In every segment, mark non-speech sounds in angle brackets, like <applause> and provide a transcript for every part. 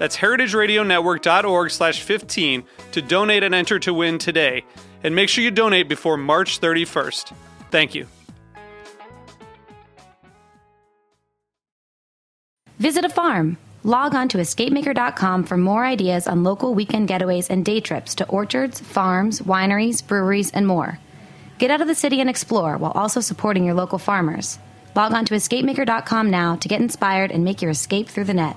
That's heritageradionetwork.org slash 15 to donate and enter to win today. And make sure you donate before March 31st. Thank you. Visit a farm. Log on to escapemaker.com for more ideas on local weekend getaways and day trips to orchards, farms, wineries, breweries, and more. Get out of the city and explore while also supporting your local farmers. Log on to escapemaker.com now to get inspired and make your escape through the net.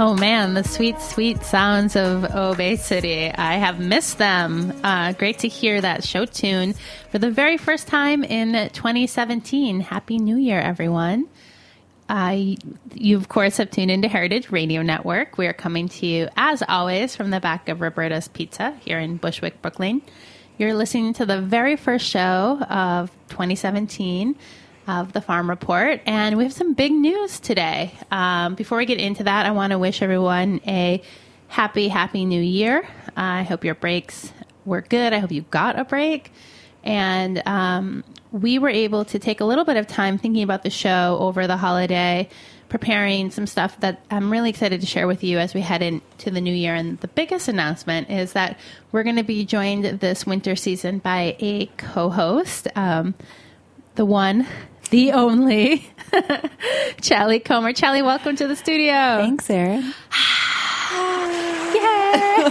Oh man, the sweet, sweet sounds of Obey City. I have missed them. Uh, great to hear that show tune for the very first time in 2017. Happy New Year, everyone. You, of course, have tuned into Heritage Radio Network. We are coming to you, as always, from the back of Roberta's Pizza here in Bushwick, Brooklyn. You're listening to the very first show of 2017 of the Farm Report, and we have some big news today. Um, before we get into that, I want to wish everyone a happy, happy new year. Uh, I hope your breaks were good. I hope you got a break. And um, we were able to take a little bit of time thinking about the show over the holiday, preparing some stuff that I'm really excited to share with you as we head into the new year. And the biggest announcement is that we're going to be joined this winter season by a co host, um, the one, the only <laughs> Challey Comer. Challey, welcome to the studio. Thanks, Erin. Yay!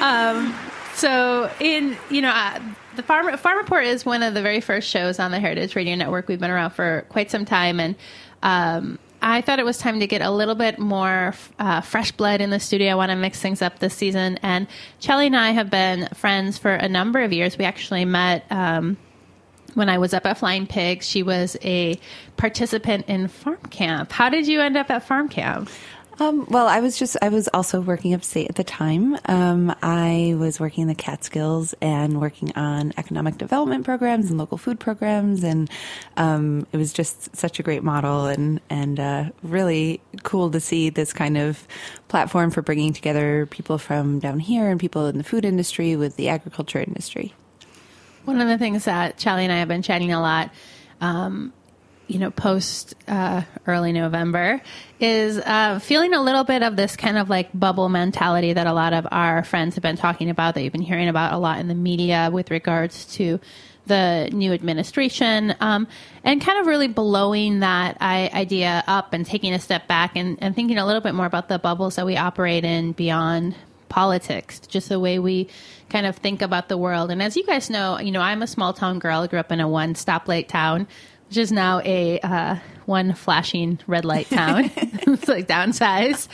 <laughs> um, so, in you know, uh, the farm farm report is one of the very first shows on the Heritage Radio Network. We've been around for quite some time, and um, I thought it was time to get a little bit more uh, fresh blood in the studio. I want to mix things up this season. And Challey and I have been friends for a number of years. We actually met um, when I was up at Flying Pigs. She was a participant in farm camp. How did you end up at farm camp? Um, well, I was just, I was also working upstate at the time. Um, I was working in the Catskills and working on economic development programs and local food programs. And um, it was just such a great model and, and uh, really cool to see this kind of platform for bringing together people from down here and people in the food industry with the agriculture industry. One of the things that Challey and I have been chatting a lot um, you know, post uh, early November is uh, feeling a little bit of this kind of like bubble mentality that a lot of our friends have been talking about, that you've been hearing about a lot in the media with regards to the new administration, um, and kind of really blowing that idea up and taking a step back and, and thinking a little bit more about the bubbles that we operate in beyond politics, just the way we kind of think about the world. And as you guys know, you know, I'm a small town girl. I grew up in a one stoplight town which is now a uh, one flashing red light town. it's <laughs> <laughs> like downsized.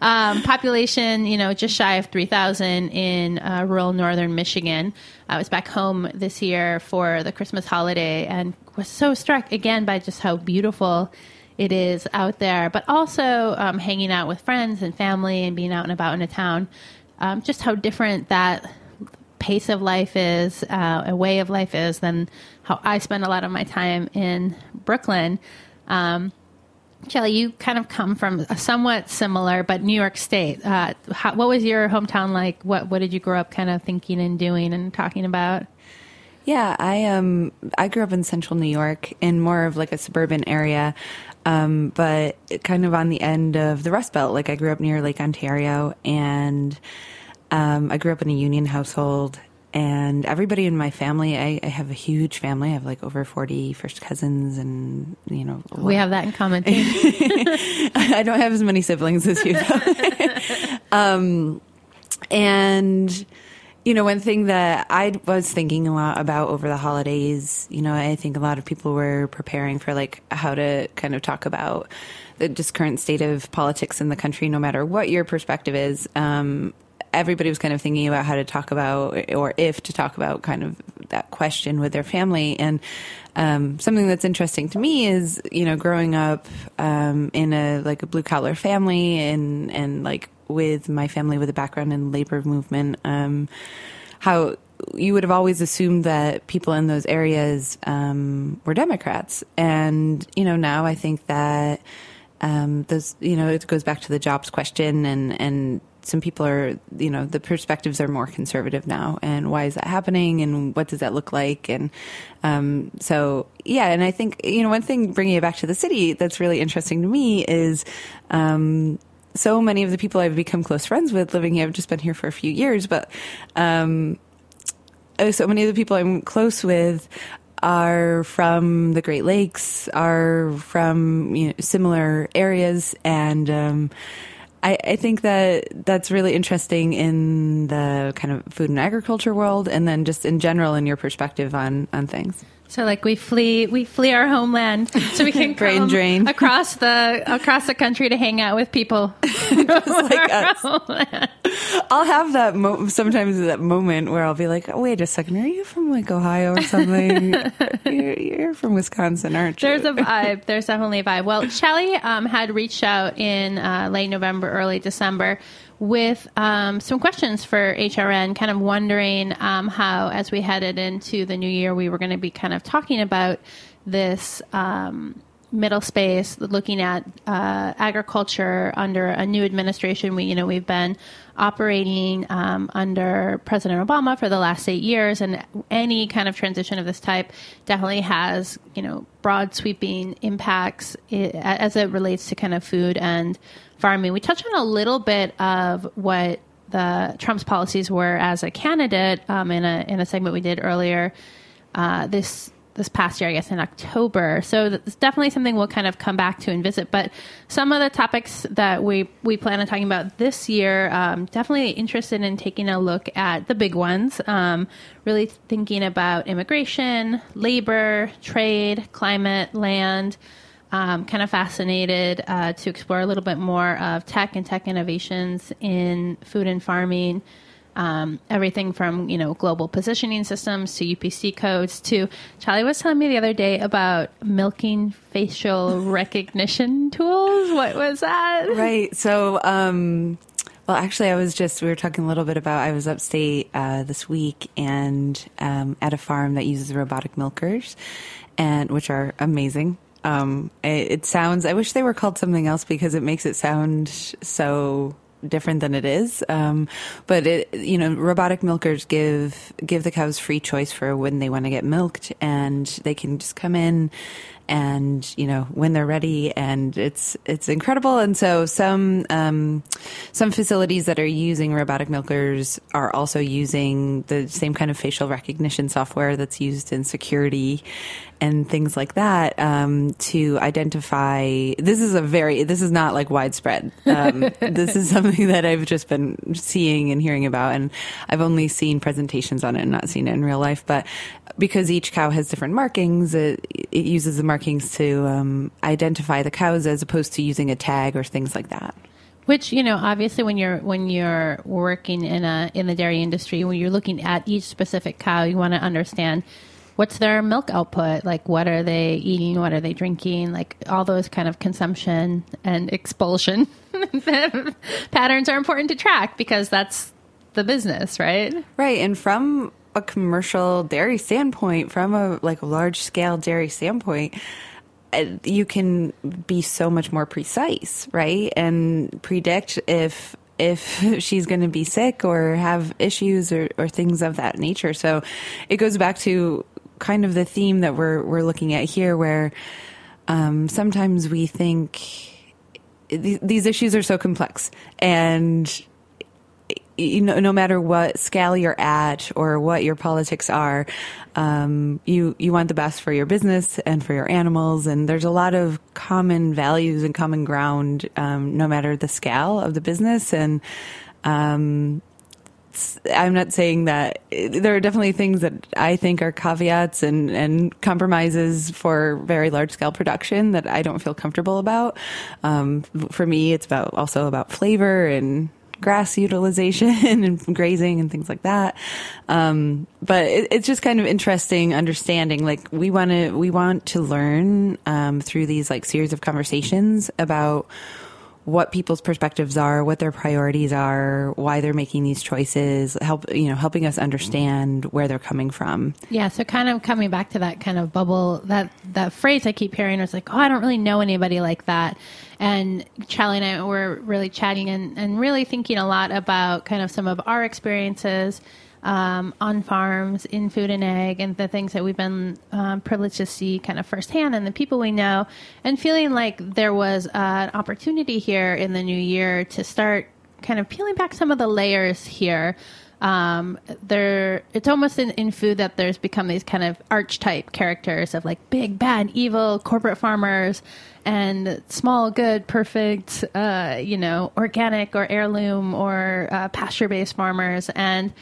Um, population, you know, just shy of 3,000 in uh, rural northern Michigan. I was back home this year for the Christmas holiday and was so struck again by just how beautiful it is out there, but also um, hanging out with friends and family and being out and about in a town. Um, just how different that pace of life is, uh, a way of life is, than how I spend a lot of my time in Brooklyn. Um, you kind of come from a somewhat similar, but New York State. Uh, how, what was your hometown like? What What did you grow up kind of thinking and doing and talking about? Yeah, I um I grew up in central New York in more of like a suburban area, um, but kind of on the end of the Rust Belt. Like I grew up near Lake Ontario, and um, I grew up in a union household. And everybody in my family, I, I have a huge family. I have like over 40 first cousins, and you know, We have that in common too. <laughs> I don't have as many siblings as you. <laughs> um, and you know, one thing that I was thinking a lot about over the holidays, you know, I think a lot of people were preparing for like how to kind of talk about the just current state of politics in the country, no matter what your perspective is. Um, everybody was kind of thinking about how to talk about or if to talk about kind of that question with their family. And um, something that's interesting to me is you know growing up um, in a like a blue collar family and and like with my family with a background in labor movement um, how you would have always assumed that people in those areas um, were Democrats, and you know now I think that um, those you know it goes back to the jobs question, and and some people are you know the perspectives are more conservative now, and why is that happening, and what does that look like, and um, so yeah, and I think you know one thing bringing it back to the city that's really interesting to me is. Um, so many of the people I've become close friends with living here, I've just been here for a few years, but um, uh, so many of the people I'm close with are from the Great Lakes, are from you know, similar areas, and um, I, I think that that's really interesting in the kind of food and agriculture world, and then just in general in your perspective on on things. So like we flee we flee our homeland so we can <laughs> Brain come drain. across the across the country to hang out with people. <laughs> like us. I'll have that mo- sometimes that moment where I'll be like, oh, "Wait a second, are you from like Ohio or something? <laughs> you're, you're from Wisconsin, aren't you?" There's a vibe. There's definitely a vibe. Well, Challey um, had reached out in uh, late November, early December with um, some questions for HRN, kind of wondering um, how, as we headed into the new year, we were going to be kind of talking about this um, middle space, looking at uh, agriculture under a new administration. We, you know, we've been operating um, under President Obama for the last eight years, and any kind of transition of this type definitely has, you know, broad sweeping impacts as it relates to kind of food and farming. We touched on a little bit of what the Trump's policies were as a candidate um, in a in a segment we did earlier uh, this this past year, I guess in October. So it's definitely something we'll kind of come back to and visit. But some of the topics that we we plan on talking about this year, um, definitely interested in taking a look at the big ones. Um, really thinking about immigration, labor, trade, climate, land. Um, kind of fascinated uh, to explore a little bit more of tech and tech innovations in food and farming um, everything from you know global positioning systems to UPC codes to Challey was telling me the other day about milking facial <laughs> recognition tools. What was that? right. So, um, well, actually, I was just we were talking a little bit about I was upstate uh, this week and um, at a farm that uses robotic milkers, and which are amazing. Um, it, it sounds. I wish they were called something else because it makes it sound so different than it is. Um, but it, you know, robotic milkers give give the cows free choice for when they want to get milked, and they can just come in and you know when they're ready and it's it's incredible and so some um, some facilities that are using robotic milkers are also using the same kind of facial recognition software that's used in security and things like that um, to identify this is a very this is not like widespread. Um, <laughs> this is something that i've just been seeing and hearing about and i've only seen presentations on it and not seen it in real life but because each cow has different markings it, it uses the markings to um, identify the cows as opposed to using a tag or things like that. Which you know, obviously, when you're when you're working in a in the dairy industry, when you're looking at each specific cow, you want to understand what's their milk output, like what are they eating, what are they drinking, like all those kind of consumption and expulsion <laughs> patterns are important to track because that's the business, right? Right. And from a commercial dairy standpoint, from a like large scale dairy standpoint, uh, you can be so much more precise, right? And predict if if <laughs> she's going to be sick or have issues or, or things of that nature. So it goes back to kind of the theme that we're we're looking at here, where um, sometimes we think th- these issues are so complex and you know, no matter what scale you're at or what your politics are, um, you you want the best for your business and for your animals. And there's a lot of common values and common ground, um, no matter the scale of the business. And um, I'm not saying that there are definitely things that I think are caveats and, and compromises for very large scale production that I don't feel comfortable about. Um, for me, it's about also about flavor and grass utilization <laughs> and grazing and things like that. Um, but it, it's just kind of interesting understanding. Like we want to we want to learn um, through these like series of conversations about what people's perspectives are, what their priorities are, why they're making these choices, help you know, helping us understand where they're coming from. Yeah, so kind of coming back to that kind of bubble that that phrase I keep hearing is like, "Oh, I don't really know anybody like that." And Challey and I were really chatting and, and really thinking a lot about kind of some of our experiences um, on farms in food and ag and the things that we've been um, privileged to see kind of firsthand and the people we know and feeling like there was uh, an opportunity here in the new year to start kind of peeling back some of the layers here. Um, there it's almost in, in food that there's become these kind of archetype characters of like big bad evil corporate farmers and small good perfect uh, you know organic or heirloom or uh, pasture based farmers. And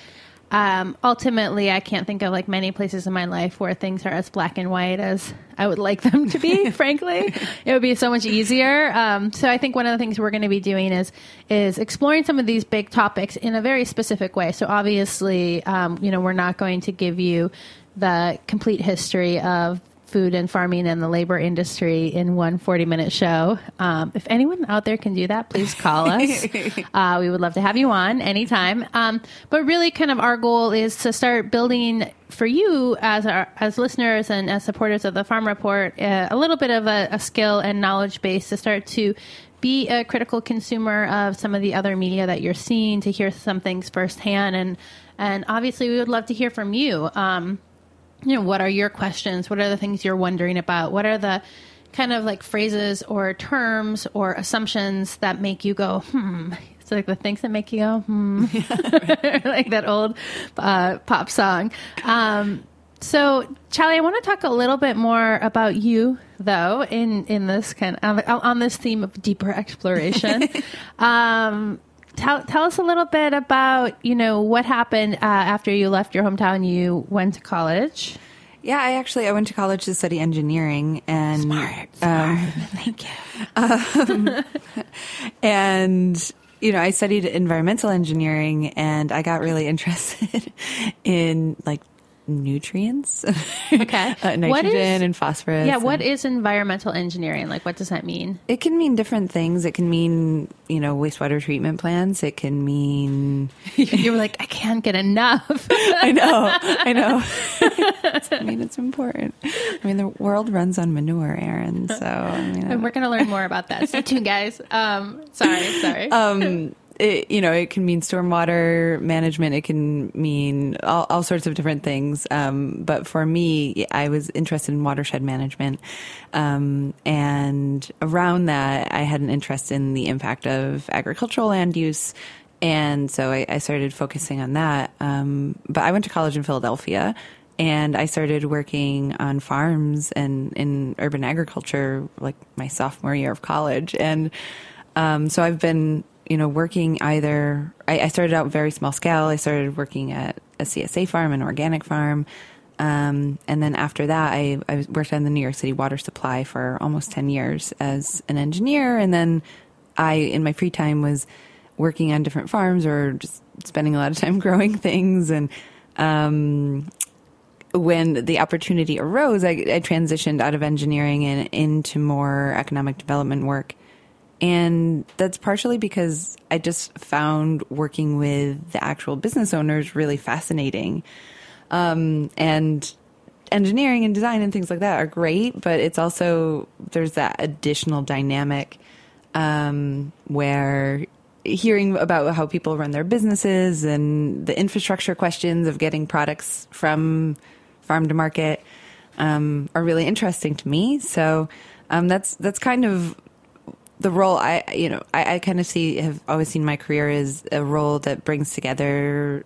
um, ultimately, I can't think of like many places in my life where things are as black and white as I would like them to be. <laughs> frankly, it would be so much easier. Um, so I think one of the things we're going to be doing is is exploring some of these big topics in a very specific way. So obviously, um, you know, we're not going to give you the complete history of food and farming and the labor industry in one 40 minute show. Um, if anyone out there can do that, please call us. <laughs> uh, we would love to have you on anytime. Um, but really, kind of our goal is to start building for you as our, as listeners and as supporters of the Farm Report uh, a little bit of a, a skill and knowledge base to start to be a critical consumer of some of the other media that you're seeing to hear some things firsthand and and obviously we would love to hear from you um, you know, what are your questions? What are the things you're wondering about? What are the kind of like phrases or terms or assumptions that make you go, hmm? It's like the things that make you go, hmm, <laughs> <laughs> like that old uh, pop song. Um, so, Challey, I want to talk a little bit more about you, though, in in this kind of, on, on this theme of deeper exploration. <laughs> um, tell tell us a little bit about you know what happened uh, after you left your hometown. You went to college. Yeah, I actually I went to college to study engineering and smart, smart. Um, <laughs> thank you. Um, <laughs> and you know, I studied environmental engineering and I got really <laughs> interested in like nutrients. Okay. <laughs> uh, nitrogen and phosphorus. Yeah, what is environmental engineering? Like, what does that mean? It can mean different things. It can mean, you know, wastewater treatment plants. It can mean. <laughs> you were like, I can't get enough. <laughs> I know. I know. I mean, it's important. I mean, the world runs on manure, Erin. So, I mean, and we're going to learn more about that. Stay tuned, guys. Um, sorry, sorry. Um, it, you know, it can mean stormwater management. It can mean all, all sorts of different things. Um, but for me, I was interested in watershed management. Um, and around that, I had an interest in the impact of agricultural land use. And so I, I started focusing on that. Um, but I went to college in Philadelphia and I started working on farms and in urban agriculture like my sophomore year of college. And um, so I've been you know, working either, I, I, started out very small scale. I started working at a CSA farm, an organic farm. Um, and then after that, I, I worked on the New York City water supply for almost 10 years as an engineer. And then I, in my free time, was working on different farms or just spending a lot of time <laughs> growing things. And um, when the opportunity arose, I, I transitioned out of engineering and into more economic development work and that's partially because I just found working with the actual business owners really fascinating. Um, and engineering and design and things like that are great, but it's also there's that additional dynamic um, where hearing about how people run their businesses and the infrastructure questions of getting products from farm to market um, are really interesting to me. So um, that's that's kind of the role I you know I, I kind of see have always seen my career as a role that brings together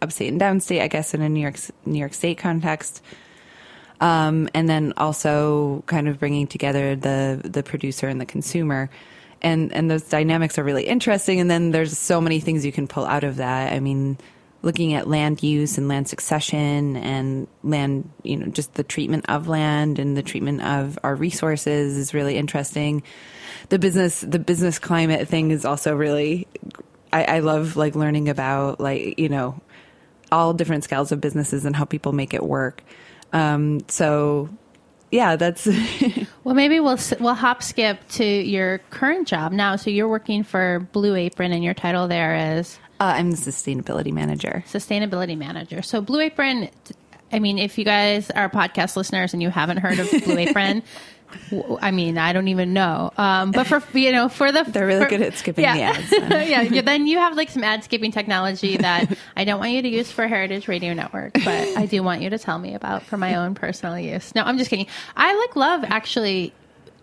upstate and downstate, I guess, in a New York New York State context. Um, and then also kind of bringing together the the producer and the consumer, and and those dynamics are really interesting. And then there's so many things you can pull out of that. I mean, looking at land use and land succession and land, you know, just the treatment of land and the treatment of our resources is really interesting. The business the business climate thing is also really I, I love like learning about like you know all different scales of businesses and how people make it work. Um, so yeah, that's <laughs> well. Maybe we'll we'll hop skip to your current job now. So you're working for Blue Apron, and your title there is uh, I'm the sustainability manager. Sustainability manager. So Blue Apron. I mean, if you guys are podcast listeners and you haven't heard of Blue <laughs> Apron, I mean, I don't even know. Um, but for you know, for the <laughs> they're really for, good at skipping yeah. the ads. <laughs> yeah, then you have like some ad skipping technology that <laughs> I don't want you to use for Heritage Radio Network, but I do want you to tell me about for my own personal use. No, I'm just kidding. I like love actually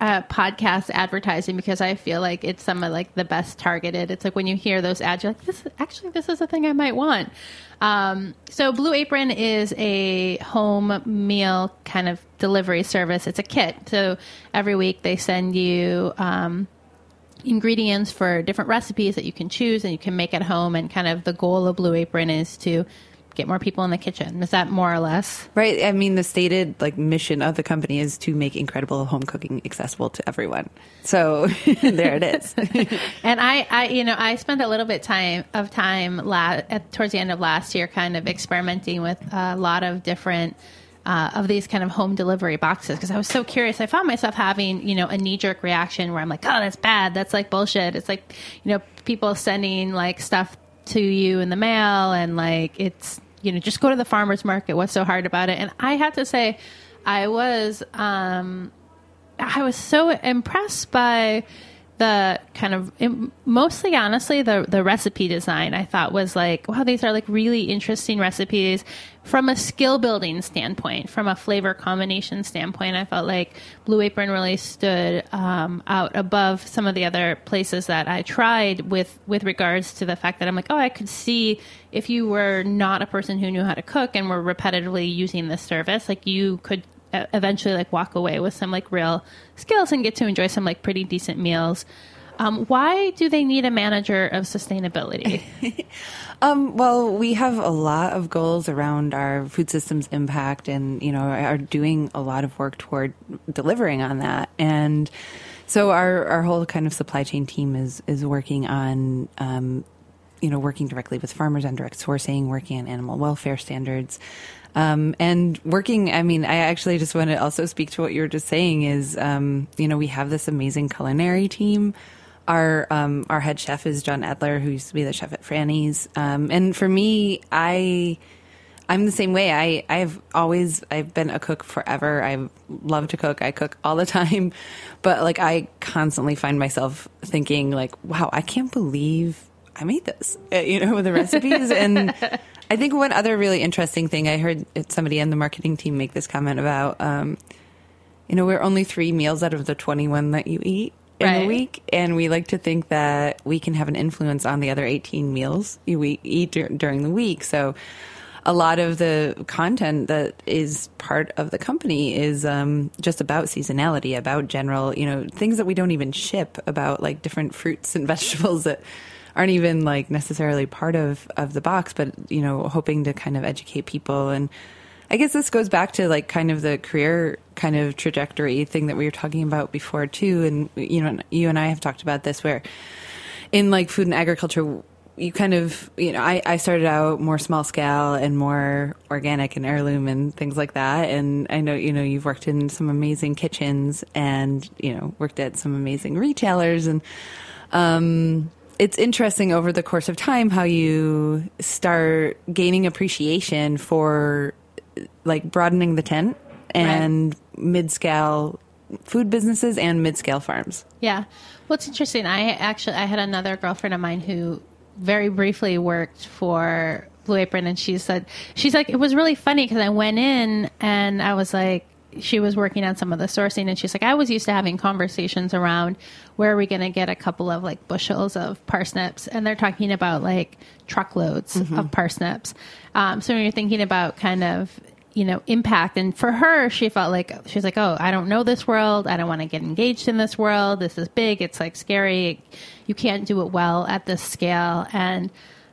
uh, podcast advertising because I feel like it's some of like the best targeted. It's like when you hear those ads, you're like, this actually this is a thing I might want. Um, so Blue Apron is a home meal kind of delivery service. It's a kit. So every week they send you um, ingredients for different recipes that you can choose and you can make at home. And kind of the goal of Blue Apron is to get more people in the kitchen. Is that more or less? Right. I mean, the stated like mission of the company is to make incredible home cooking accessible to everyone. So <laughs> there it is. <laughs> and I, I, you know, I spent a little bit time of time la- at, towards the end of last year, kind of experimenting with a lot of different. Uh, of these kind of home delivery boxes because I was so curious. I found myself having, you know, a knee jerk reaction where I'm like, oh, that's bad. That's like bullshit. It's like, you know, people sending like stuff to you in the mail and like it's you know just go to the farmers market what's so hard about it? And i have to say i was um i was so impressed by the kind of mostly honestly the the recipe design I thought was like wow these are like really interesting recipes. From a skill building standpoint from a flavor combination standpoint I felt like Blue Apron really stood um, out above some of the other places that I tried with with regards to the fact that I'm like oh I could see if you were not a person who knew how to cook and were repetitively using this service like you could eventually like walk away with some like real skills and get to enjoy some like pretty decent meals. Um, why do they need a manager of sustainability? <laughs> um, well, we have a lot of goals around our food systems impact, and you know, are doing a lot of work toward delivering on that. And so, our our whole kind of supply chain team is is working on. Um, you know, working directly with farmers on direct sourcing, working on animal welfare standards, um, and working, I mean, I actually just want to also speak to what you were just saying is, um, you know, we have this amazing culinary team. Our um, our head chef is John Adler, who used to be the chef at Franny's. Um, and for me, I I'm the same way. I I've always I've been a cook forever. I love to cook. I cook all the time, <laughs> but like I constantly find myself thinking like, wow, I can't believe I made this. <laughs> You know, with the recipes and <laughs> I think one other really interesting thing I heard somebody in the marketing team make this comment about, um, you know, we're only three meals out of the 21 that you eat in right. a week. And we like to think that we can have an influence on the other 18 meals you eat dur- during the week. So a lot of the content that is part of the company is um, just about seasonality, about general, you know, things that we don't even ship, about like different fruits and <laughs> vegetables that aren't even like necessarily part of of the box, but you know, hoping to kind of educate people and. I guess this goes back to like kind of the career kind of trajectory thing that we were talking about before too, and you know, you and I have talked about this where in like food and agriculture you kind of, you know, I, I started out more small scale and more organic and heirloom and things like that. And I know, you know, you've worked in some amazing kitchens and, you know, worked at some amazing retailers. And um, it's interesting over the course of time how you start gaining appreciation for like broadening the tent and right. mid scale food businesses and mid scale farms. Yeah. Well, it's interesting. I actually I had another girlfriend of mine who very briefly worked for Blue Apron, and she said she's like it was really funny because I went in and I was like she was working on some of the sourcing and she's like i was used to having conversations around where are we going to get a couple of like bushels of parsnips and they're talking about like truckloads mm-hmm. of parsnips um, so when you're thinking about kind of you know impact. And for her she felt like she's like oh i don't know this world. I don't want to get engaged in this world. This is big. It's like scary. You can't do it well at this scale. And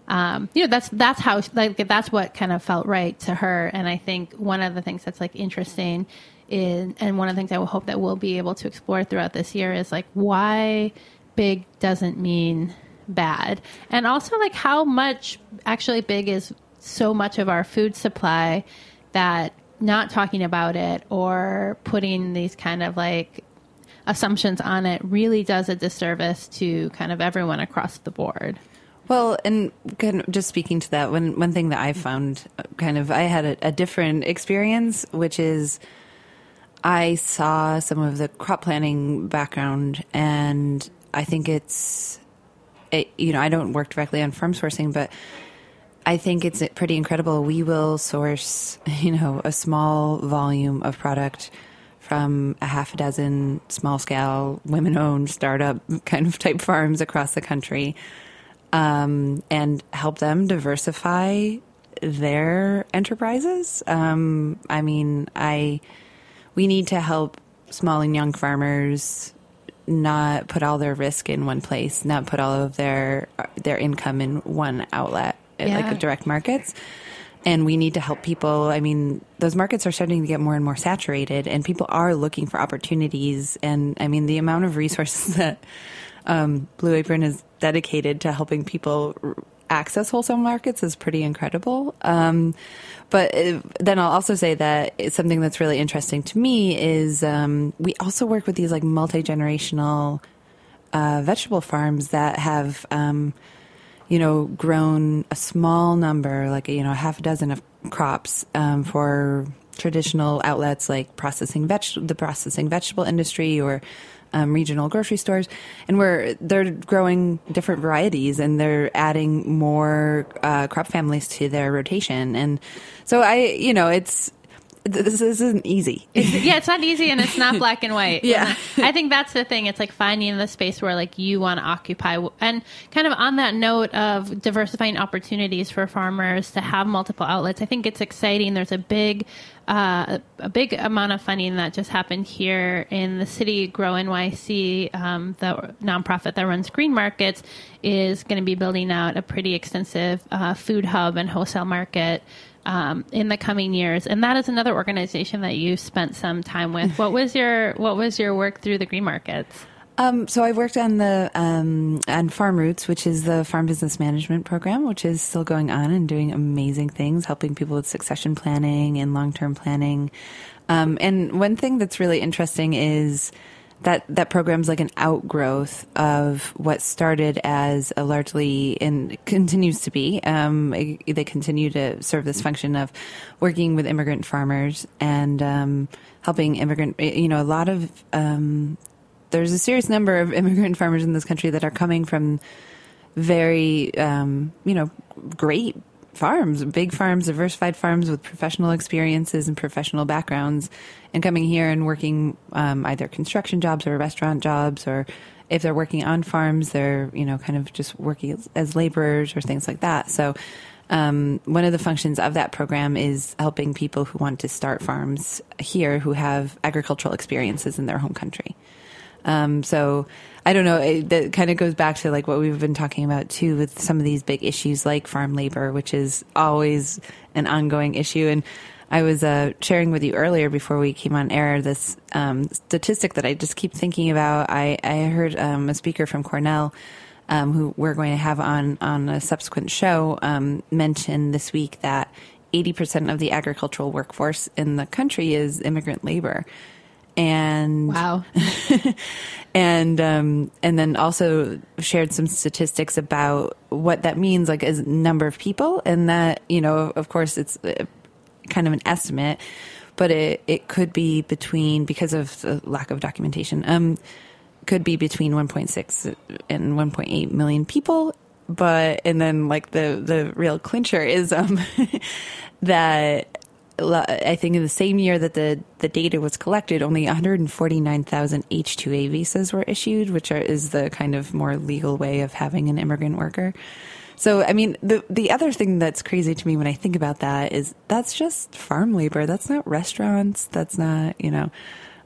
um, you know that's that's how like that's what kind of felt right to her. And i think one of the things that's like interesting in and one of the things i will hope that we'll be able to explore throughout this year is like why big doesn't mean bad. And also like how much actually big is so much of our food supply that not talking about it or putting these kind of like assumptions on it really does a disservice to kind of everyone across the board. Well, and kind of just speaking to that, one one thing that I found uh, kind of I had a, a different experience, which is I saw some of the crop planning background, and I think it's, it, you know, I don't work directly on farm sourcing, but I think it's pretty incredible. We will source, <laughs> you know, a small volume of product from a half a dozen small scale, women owned startup <laughs> kind of type farms across the country um, and help them diversify their enterprises. Um, I mean, I we need to help small and young farmers not put all their risk in one place, not put all of their their income in one outlet yeah. like the direct markets. And we need to help people. I mean, those markets are starting to get more and more saturated, and people are looking for opportunities. And I mean, the amount of resources <laughs> that um, Blue Apron is dedicated to helping people access wholesale markets is pretty incredible. Um, but it, then I'll also say that something that's really interesting to me is um, we also work with these like multi generational uh, vegetable farms that have um, you know, grown a small number, like, you know, half a dozen of crops um, for traditional outlets like processing veg- the processing vegetable industry or um, regional grocery stores, and where they're growing different varieties and they're adding more uh, crop families to their rotation. And so I, you know, it's this isn't easy. It's, yeah, it's not easy and it's not <laughs> black and white. yeah. I think that's the thing. It's like finding the space where like you want to occupy and kind of on that note of diversifying opportunities for farmers to have multiple outlets. I think it's exciting. There's a big uh, a big amount of funding that just happened here in the city. Grow NYC, um, the nonprofit that runs green markets, is going to be building out a pretty extensive uh, food hub and wholesale market um, in the coming years. And that is another organization that you spent some time with. What was your What was your work through the green markets? Um, so I worked on the um, on Farm Roots, which is the farm business management program, which is still going on and doing amazing things, helping people with succession planning and long term planning. Um, and one thing that's really interesting is that that program's like an outgrowth of what started as a largely and continues to be. Um, they continue to serve this function of working with immigrant farmers and um, helping immigrant. You know, a lot of um, there's a serious number of <laughs> immigrant farmers in this country that are coming from very um, you know great farms, big farms, diversified farms with professional experiences and professional backgrounds, and coming here and working um, either construction jobs or restaurant jobs, or if they're working on farms, they're you know kind of just working as, as laborers or things like that. So. Um, one of the functions of that program is helping people who want to start farms here who have agricultural experiences in their home country. Um, so I don't know. It, that kind of goes back to like what we've been talking about too with some of these big issues like farm labor, which is always an ongoing issue. And I was uh, sharing with you earlier before we came on air this um, statistic that I just keep thinking about. I, I heard um, a speaker from Cornell um, who we're going to have on on a subsequent show, um, this week that 80% of the agricultural workforce in the country is immigrant labor. And Wow. <laughs> and um, and then also shared some statistics about what that means, like as number of people, and that you know, of course, it's uh, kind of an estimate, but it it could be between because of the lack of documentation, um, could be between 1.6 and 1.8 million people. But and then like the the real clincher is um <laughs> that I think in the same year that the, the data was collected, only 149,000 H-2A visas were issued, which are, is the kind of more legal way of having an immigrant worker. So, I mean, the the other thing that's crazy to me when I think about that is that's just farm labor. That's not restaurants. That's not you know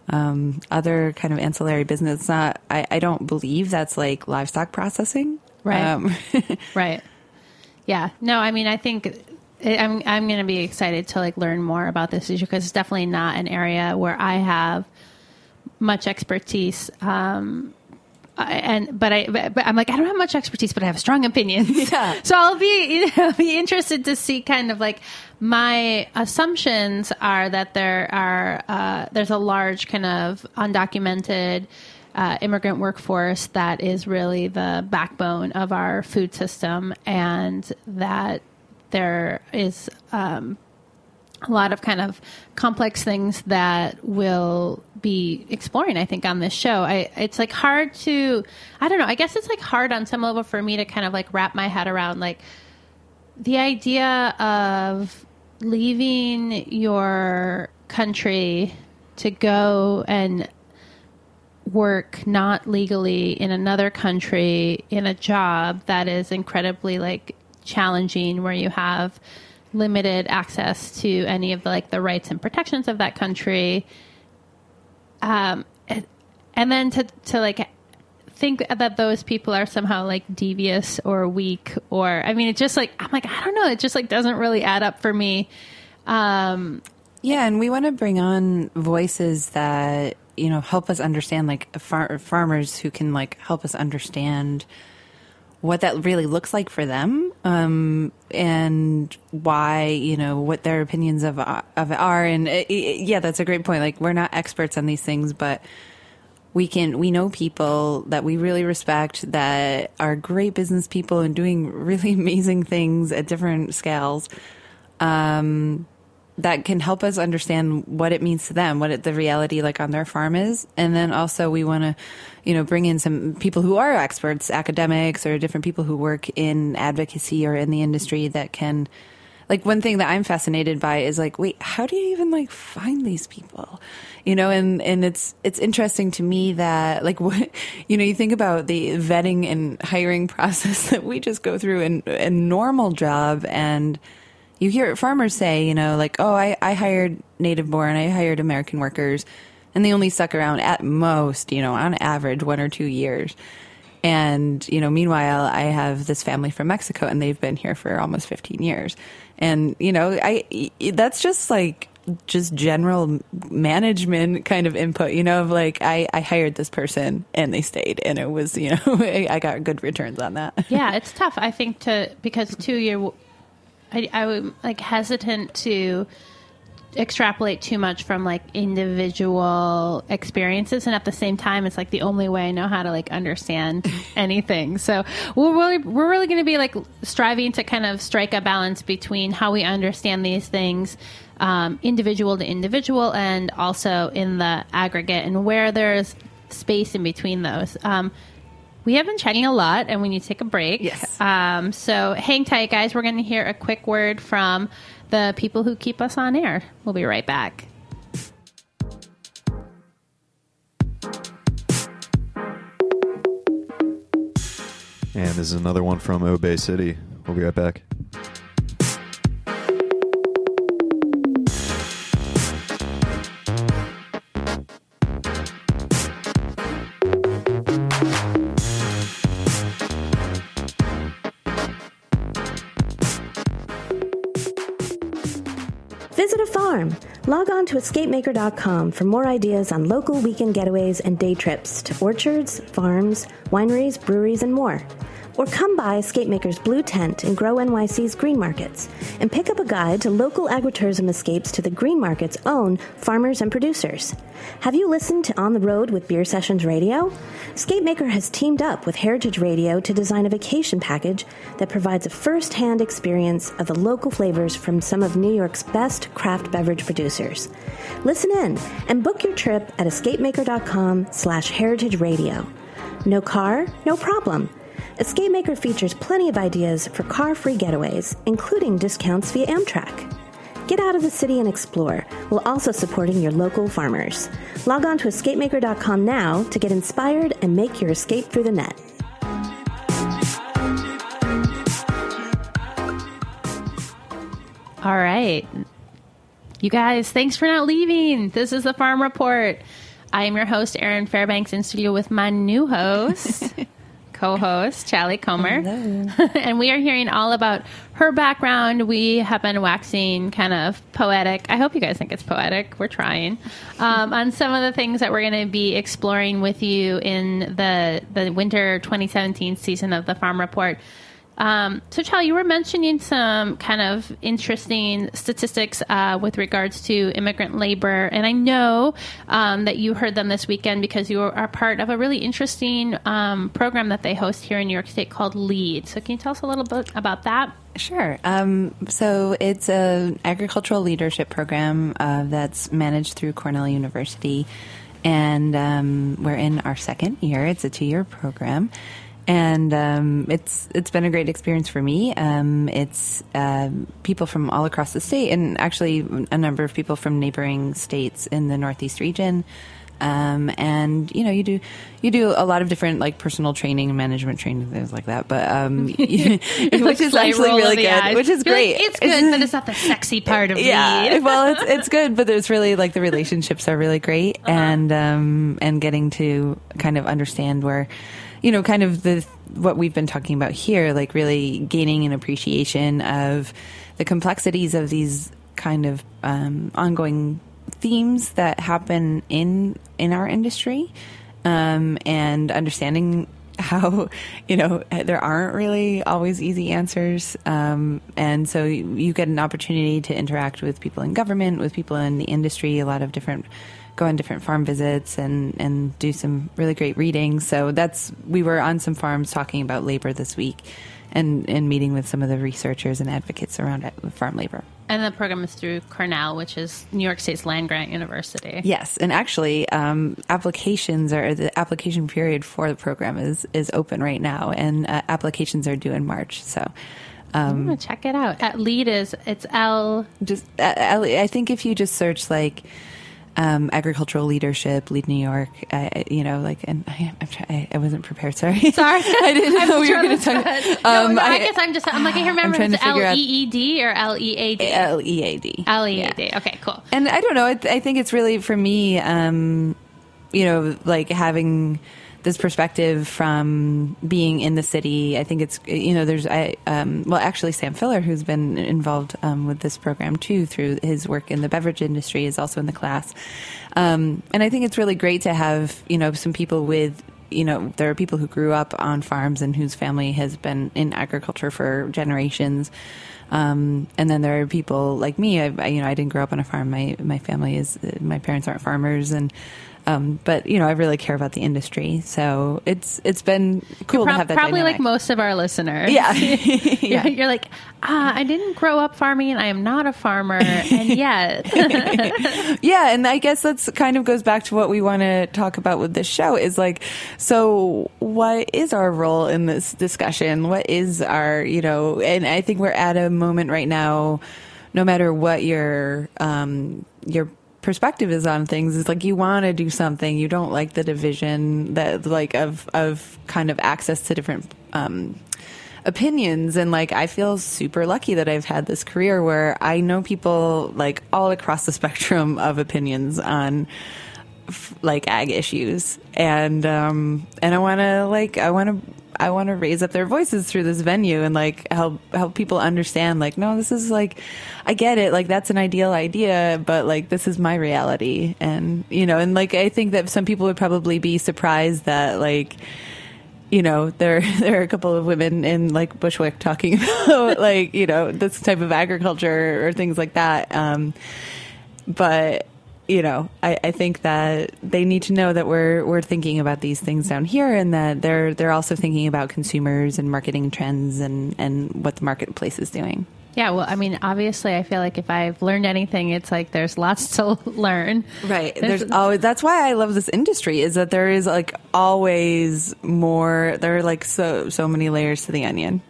um, other kind of ancillary business. It's not. I, I don't believe that's like livestock processing. Right. Um, <laughs> Right. Yeah. No, I mean, I think I'm I'm going to be excited to like learn more about this issue because it's definitely not an area where I have much expertise. Um, I- and but I but but I'm like I don't have much expertise, but I have strong opinions. <laughs> Yeah. <laughs> So I'll be <laughs> you know, be interested to see kind of like my assumptions are that there are uh, there's a large kind of undocumented uh, immigrant workforce that is really the backbone of our food system, and that there is um, a lot of kind of complex things that we'll be exploring i think on this show. I, it's like hard to i don't know i guess it's like hard on some level for me to kind of like wrap my head around like the idea of leaving your country to go and work not legally in another country in a job that is incredibly like challenging where you have limited access to any of the like the rights and protections of that country. Um and- then to to like think that those people are somehow like devious or weak or i mean it just like i'm like i don't know. It just like doesn't really add up for me. Um Yeah, and we want to bring on voices that you know help us understand, like far- farmers who can like help us understand what that really looks like for them, um, and why you know what their opinions of of it are. And uh, yeah, that's a great point. Like we're not experts on these things, but we can we know people that we really respect that are great business people and doing <laughs> really amazing things at different scales um, that can help us understand what it means to them, what it, the reality like on their farm is, and then also we want to, you know, bring in some people who are experts, academics, or different people who work in advocacy or in the industry that can. Like one thing that I'm fascinated by is like, wait, how do you even like find these people? You know, and and it's it's interesting to me that like <laughs> what you know, you think about the vetting and hiring <laughs> process that we just go through in a normal job and you hear farmers say, you know, like, oh, I, I hired native born, I hired American workers, and they only suck around at most, you know, on average, one or two years. And, you know, meanwhile, I have this family from Mexico and they've been here for almost 15 years. And, you know, I, that's just like, just general management kind of input, you know, of like, I, I hired this person and they stayed and it was, you know, <laughs> I, got good returns on that. <laughs> yeah, it's tough. I think to because two you're, I I would like hesitant to extrapolate too much from like individual experiences, and at the same time, it's like the only way I know how to like understand <laughs> anything. So we're really we're really going to be like striving to kind of strike a balance between how we understand these things. Um, individual to individual, and also in the aggregate, and where there's space in between those. Um, we have been chatting a lot and we need to take a break. Yes. Um, so hang tight, guys. We're going to hear a quick word from the people who keep us on air. We'll be right back. And this is another one from Obey City. We'll be right back. To escapemaker.com for more ideas on local weekend getaways and day trips to orchards, farms, wineries, breweries, and more. Or come by Escape Maker's Blue Tent and Grow NYC's Green Markets and pick up a guide to local agritourism escapes to the Green Market's own farmers and producers. Have you listened to On the Road with Beer Sessions Radio? Escape Maker has teamed up with Heritage Radio to design a vacation package that provides a first hand experience of the local flavors from some of New York's best craft beverage producers. Listen in and book your trip at escapemaker.com slash heritage radio. No car? No problem. Escape Maker features plenty of ideas for car free getaways, including discounts via Amtrak. Get out of the city and explore, while also supporting your local farmers. Log on to escapemaker.com now to get inspired and make your escape through the net. All right. You guys, thanks for not leaving. This is the Farm Report. I am your host, Erin Fairbanks, in studio with my new host, <laughs> co host, Challey Comer. <laughs> and we are hearing all about her background. We have been waxing kind of poetic. I hope you guys think it's poetic. We're trying. Um, on some of the things that we're going to be exploring with you in the, the winter 2017 season of the Farm Report. Um, so, Challey, you were mentioning some kind of interesting statistics uh, with regards to immigrant labor, and I know um, that you heard them this weekend because you are part of a really interesting um, program that they host here in New York State called LEAD. So, can you tell us a little bit about that? Sure. Um, so it's an agricultural leadership program uh, that's managed through Cornell University, and um, we're in our second year. It's a two-year program, and um, it's it's been a great experience for me. Um, it's uh, people from all across the state, and actually a number of people from neighboring states in the Northeast region. Um, and you know, you do you do a lot of different like personal training and management training things like that. But um, <laughs> <laughs> which is actually really good, eyes. which is You're like, great. it's good, but it's not the <laughs> sexy part of yeah lead. well it's it's good but it's really like the relationships are really great Uh-huh. and um and getting to kind of understand where you know kind of the what we've been talking about here like really gaining an appreciation of the complexities of these kind of um, ongoing themes that happen in in our industry um, and understanding <laughs> how you know there aren't really always easy answers um, and so you, you get an opportunity to interact with people in government with people in the industry a lot of different go on different farm visits and and do some really great readings so that's we were on some farms talking about labor this week and and meeting with some of the researchers and advocates around it, farm labor And the program is through Cornell, which is New York State's land grant university. Yes, and actually, um, applications are the application period for the program is is open right now, and uh, applications are due in March. So, I'm gonna check it out. At lead is it's L. just uh, I think if you just search like um, agricultural leadership, lead New York, uh, you know, like, and I, I'm try- I, I wasn't prepared. Sorry, <laughs> Sorry, <laughs> I didn't know we were going to talk. um, no, I, guess I'm just. I'm like I remember <sighs> it's L E E D or L E A D. L E A D. L E A D. Okay, cool. And I don't know. I, I think it's really for me, um, you know, like having this perspective from being in the city. I think it's you know, there's I um, well, actually, Sam Filler, who's been involved um, with this program too through his work in the beverage industry, is also in the class. Um, and I think it's really great to have you know some people with you know, there are people who grew up on farms and whose family has been in agriculture for generations. Um, and then there are people like me. I, I, you know, I didn't grow up on a farm. My my family is my parents aren't farmers, and um, but you know, I really care about the industry. So it's it's been cool to have that. probably dynamic. like most of our listeners. Yeah, <laughs> <laughs> You're, you're like, ah, I didn't grow up farming. And I am not a farmer, and <laughs> yet, yeah, and I guess that's kind of goes back to what we want to talk about with this show is like, so what is our role in this discussion? What is our, you know, and I think we're at a moment right now, no matter what your, um, your perspective is on things, it's like you want to do something. You don't like the division that like of, of kind of access to different, um, opinions. And like I feel super lucky that I've had this career where I know people like all across the <laughs> spectrum of opinions on like ag issues. And um and I want to like I want to I want to raise up their voices through this venue and like help help people understand like no this is like I get it like that's an ideal idea but like this is my reality and you know and like I think that some people would probably be surprised that like you know, there <laughs> there are a couple of women in like Bushwick talking <laughs> about like you know this type of agriculture or things like that. Um, but you know, I, I think that they need to know that we're we're thinking about these things down here, and that they're they're also thinking about consumers and marketing trends and and what the marketplace is doing. Yeah, well, I mean, obviously, I feel like if I've learned anything, it's like there's lots to <laughs> learn. Right. There's, there's always that's why I love this industry is that there is like always more. There are like so so many layers to the onion.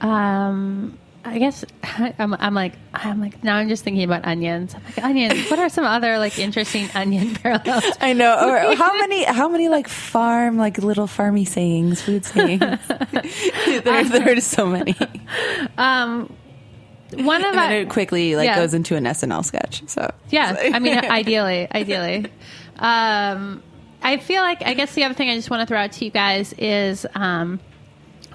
Um, I guess <laughs> I'm, I'm like I'm like now I'm just thinking about onions. I'm like onions. What are some other like interesting <laughs> onion parallels? I know. Or <laughs> how many how many like farm like little farmy sayings, food sayings? there, there are so many. Um, one of and it quickly like yeah. goes into an SNL sketch. So yeah, I mean, ideally, ideally. Um, I feel like I guess the other thing I just want to throw out to you guys is. Um,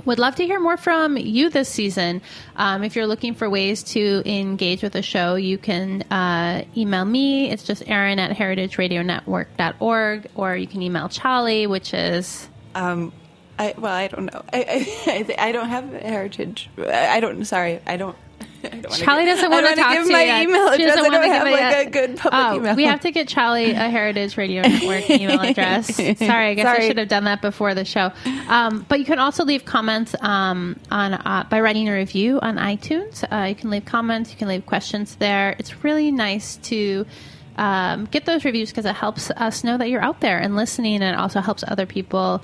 would love to hear more from you this season. Um, if you're looking for ways to engage with the show, you can uh, email me. It's just Erin at heritageradionetwork.org, or you can email Challey, which is. Um, I, well, I don't know. I, I, <laughs> I don't have heritage. I don't. Sorry, I don't. <laughs> Challey doesn't want to talk give to my you email yet. address. I don't have like a good public oh, email. We have to get Challey a Heritage Radio <laughs> Network email address. Sorry, I guess Sorry. I should have done that before the show. Um, but you can also leave comments um, on uh, by writing a review on iTunes. Uh, you can leave comments. You can leave questions there. It's really nice to. Um, get those reviews because it helps us know that you're out there and listening, and it also helps other people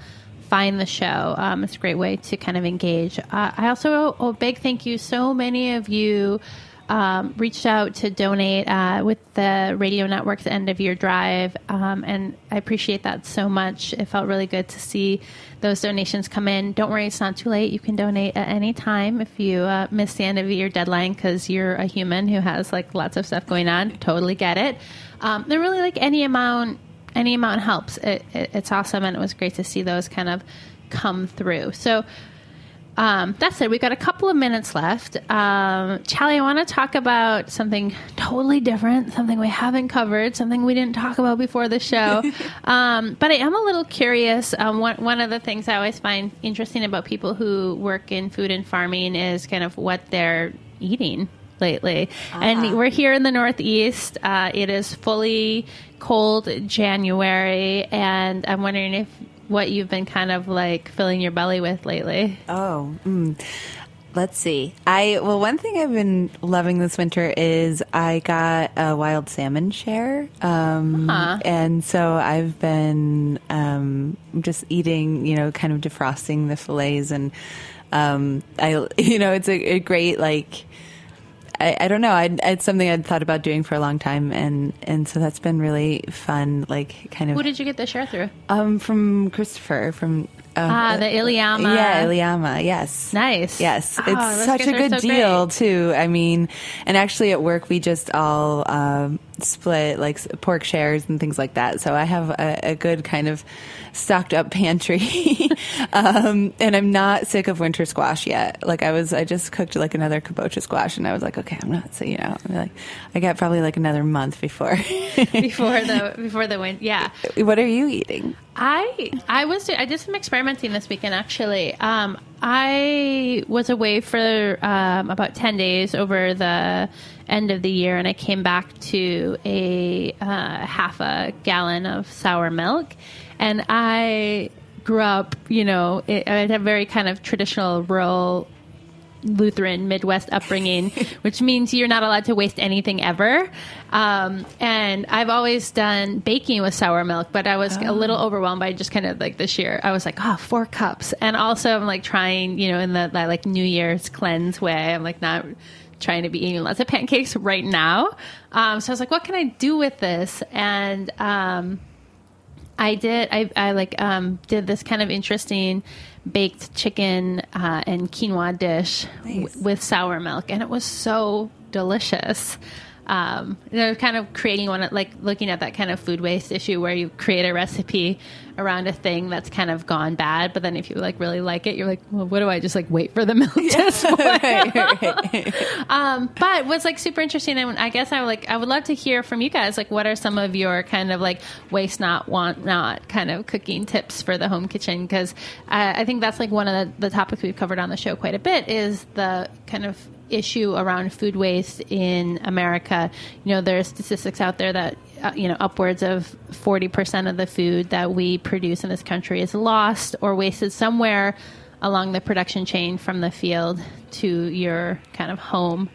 find the show. Um, it's a great way to kind of engage. Uh, I also a big thank you. So many of you um, reached out to donate uh, with the radio network's end of year drive, um, and I appreciate that so much. It felt really good to see those donations come in. Don't worry, it's not too late. You can donate at any time if you uh, miss the end of your deadline because you're a human who has like lots of stuff going on. Totally get it. Um, they're really like any amount. Any amount helps. It, it, it's awesome, and it was great to see those kind of come through. So, um, that's it. We've got a couple of minutes left. Um, Challey, I want to talk about something totally different, something we haven't covered, something we didn't talk about before the show. <laughs> um, but I am a little curious. Um, one, one of the things I always find interesting about people who work in food and farming is kind of what they're eating lately. Uh-huh. And we're here in the Northeast. Uh, it is fully cold January, and I'm wondering if what you've been kind of like filling your belly with lately. Oh, mm. let's see. I well, one thing I've been loving this winter is I got a wild salmon share, um, Huh. and so I've been um, just eating, you know, kind of defrosting the fillets, and um, I, <laughs> you know, it's a, a great like. I, I don't know. I, it's something I'd thought about doing for a long time, and, and so that's been really fun. Like, kind of. Who did you get the share through? Um, from Christopher from uh, Ah, the Iliamna. Yeah, Iliamna. Yes. Nice. Yes, Oh, it's such a good so deal great. too. I mean, and actually at work we just all um, split like pork shares and things like that. So I have a, a good kind of stocked up pantry, <laughs> um, and I'm not sick of winter squash yet. Like I was, I just cooked like another kabocha squash, and I was like, okay, I'm not. So you know, I'm like I got probably like another month before. <laughs> before the before the win. Yeah. what are you eating? I I was I did some experimenting this weekend actually. Um, I was away for um, about ten days over the end of the year, and I came back to a uh, half a gallon of sour milk, and I grew up. You know, it, I had a very kind of traditional rural Lutheran Midwest upbringing, <laughs> which means you're not allowed to waste anything ever. Um, and I've always done baking with sour milk, but I was a little overwhelmed by just kind of like this year. I was like, oh, four cups. And also, I'm like trying, you know, in the that, like New Year's cleanse way, I'm like not trying to be eating lots of pancakes right now. Um, so I was like, what can I do with this? And, um, I did. I, I like um, did this kind of interesting baked chicken uh, and quinoa dish w- with sour milk, and it was so delicious. Um, they're kind of creating one, like looking at that kind of food waste issue where you create a recipe around a thing that's kind of gone bad, but then if you like really like it, you're like, well, what do I just like wait for the milk to <laughs> spoil? right, right. <laughs> um, but what's like super interesting, and I guess I would like I would love to hear from you guys. Like, what are some of your kind of like waste not, want not kind of cooking tips for the home kitchen? Because uh, I think that's like one of the, the topics we've covered on the show quite a bit is the kind of issue around food waste in America. You know, there are statistics out there that uh, you know upwards of 40% of the food that we produce in this country is lost or wasted somewhere along the production chain from the field to your kind of home.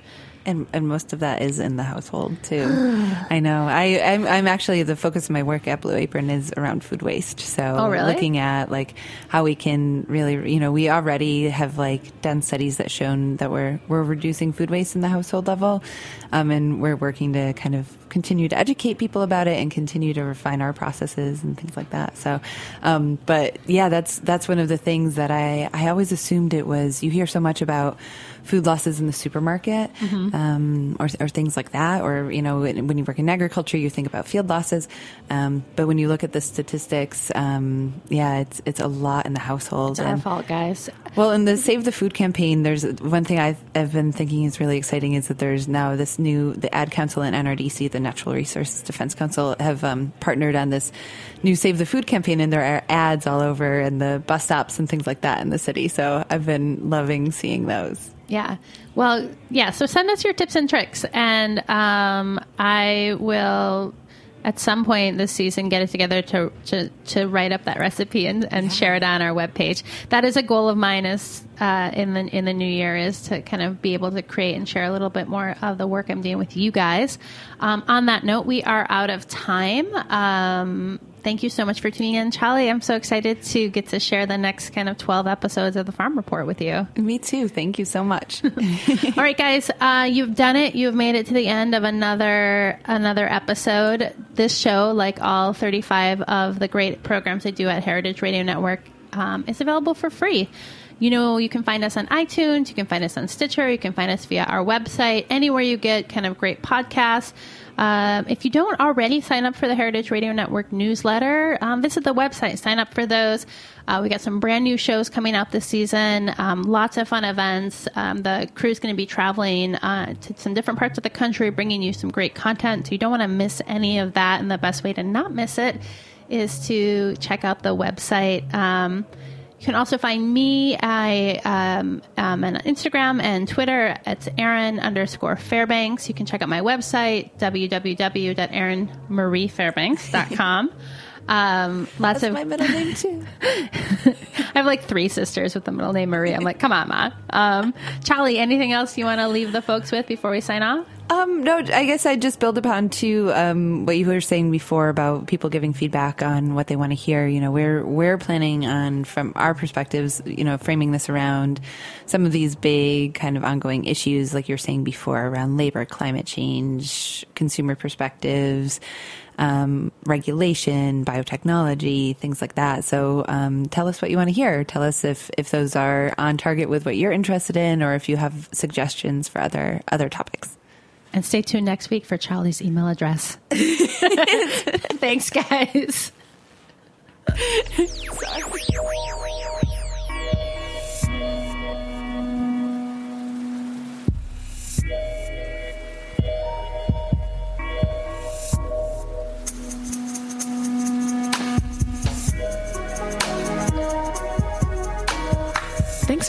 And, and most of that is in the household too. <sighs> I know. I I'm, I'm actually the focus of my work at Blue Apron is around food waste. So Oh, really? looking at like how we can really, you know, we already have like done studies that shown that we're we're reducing food waste in the household level, um, and we're working to kind of continue to educate people about it and continue to refine our processes and things like that. So, um, but yeah, that's that's one of the things that I I always assumed it was. You hear so much about food losses in the supermarket um, or, or things like that. Or, you know, when when you work in agriculture, you think about field losses. Um, but when you look at the statistics, um, yeah, it's, it's a lot in the household. It's our fault, guys. well, in the Save the Food campaign, there's one thing I've, I've been thinking is really exciting is that there's now this new, the Ad Council and NRDC, the Natural Resources Defense Council, have um, partnered on this new Save the Food campaign, and there are ads all over and the bus stops and things like that in the city. So I've been loving seeing those. Yeah. Well, yeah. So send us your tips and tricks, and um, I will at some point this season get it together to to, to write up that recipe and, and share it on our webpage. That is a goal of mine is uh, in the in the new year is to kind of be able to create and share a little bit more of the work I'm doing with you guys. Um, on that note, we are out of time. Um, thank you so much for tuning in, Challey. I'm so excited to get to share the next kind of 12 episodes of the Farm Report with you. Me too. Thank you so much. <laughs> All right, guys, uh, you've done it. You've made it to the end of another another episode. This show, like all 35 of the great programs I do at Heritage Radio Network, um, is available for free. You know, you can find us on iTunes, you can find us on Stitcher, you can find us via our website, anywhere you get kind of great podcasts. Um, if you don't already sign up for the Heritage Radio Network newsletter, um, visit the website, sign up for those. Uh, we got some brand new shows coming out this season, um, lots of fun events. Um, the crew's going to be traveling uh, to some different parts of the country, bringing you some great content. So you don't want to miss any of that. And the best way to not miss it is to check out the website. Um, you can also find me. I um, um, on Instagram and Twitter. It's Erin underscore Fairbanks. You can check out my website www.erinmariefairbanks.com. <laughs> Um, lots That's of my middle name too. <laughs> I have like three sisters with the middle name Marie. I'm like, come on, ma. Um, Challey, anything else you want to leave the folks with before we sign off? Um, no, I guess I'd just build upon to um, what you were saying before about people giving feedback on what they want to hear. You know, we're we're planning on, from our perspectives, you know, framing this around some of these big kind of ongoing issues, like you were saying before, around labor, climate change, consumer perspectives. Um, regulation, biotechnology, things like that. So, um, tell us what you want to hear. Tell us if, if those are on target with what you're interested in, or if you have suggestions for other other topics. And stay tuned next week for Challey's email address. <laughs> Thanks, guys.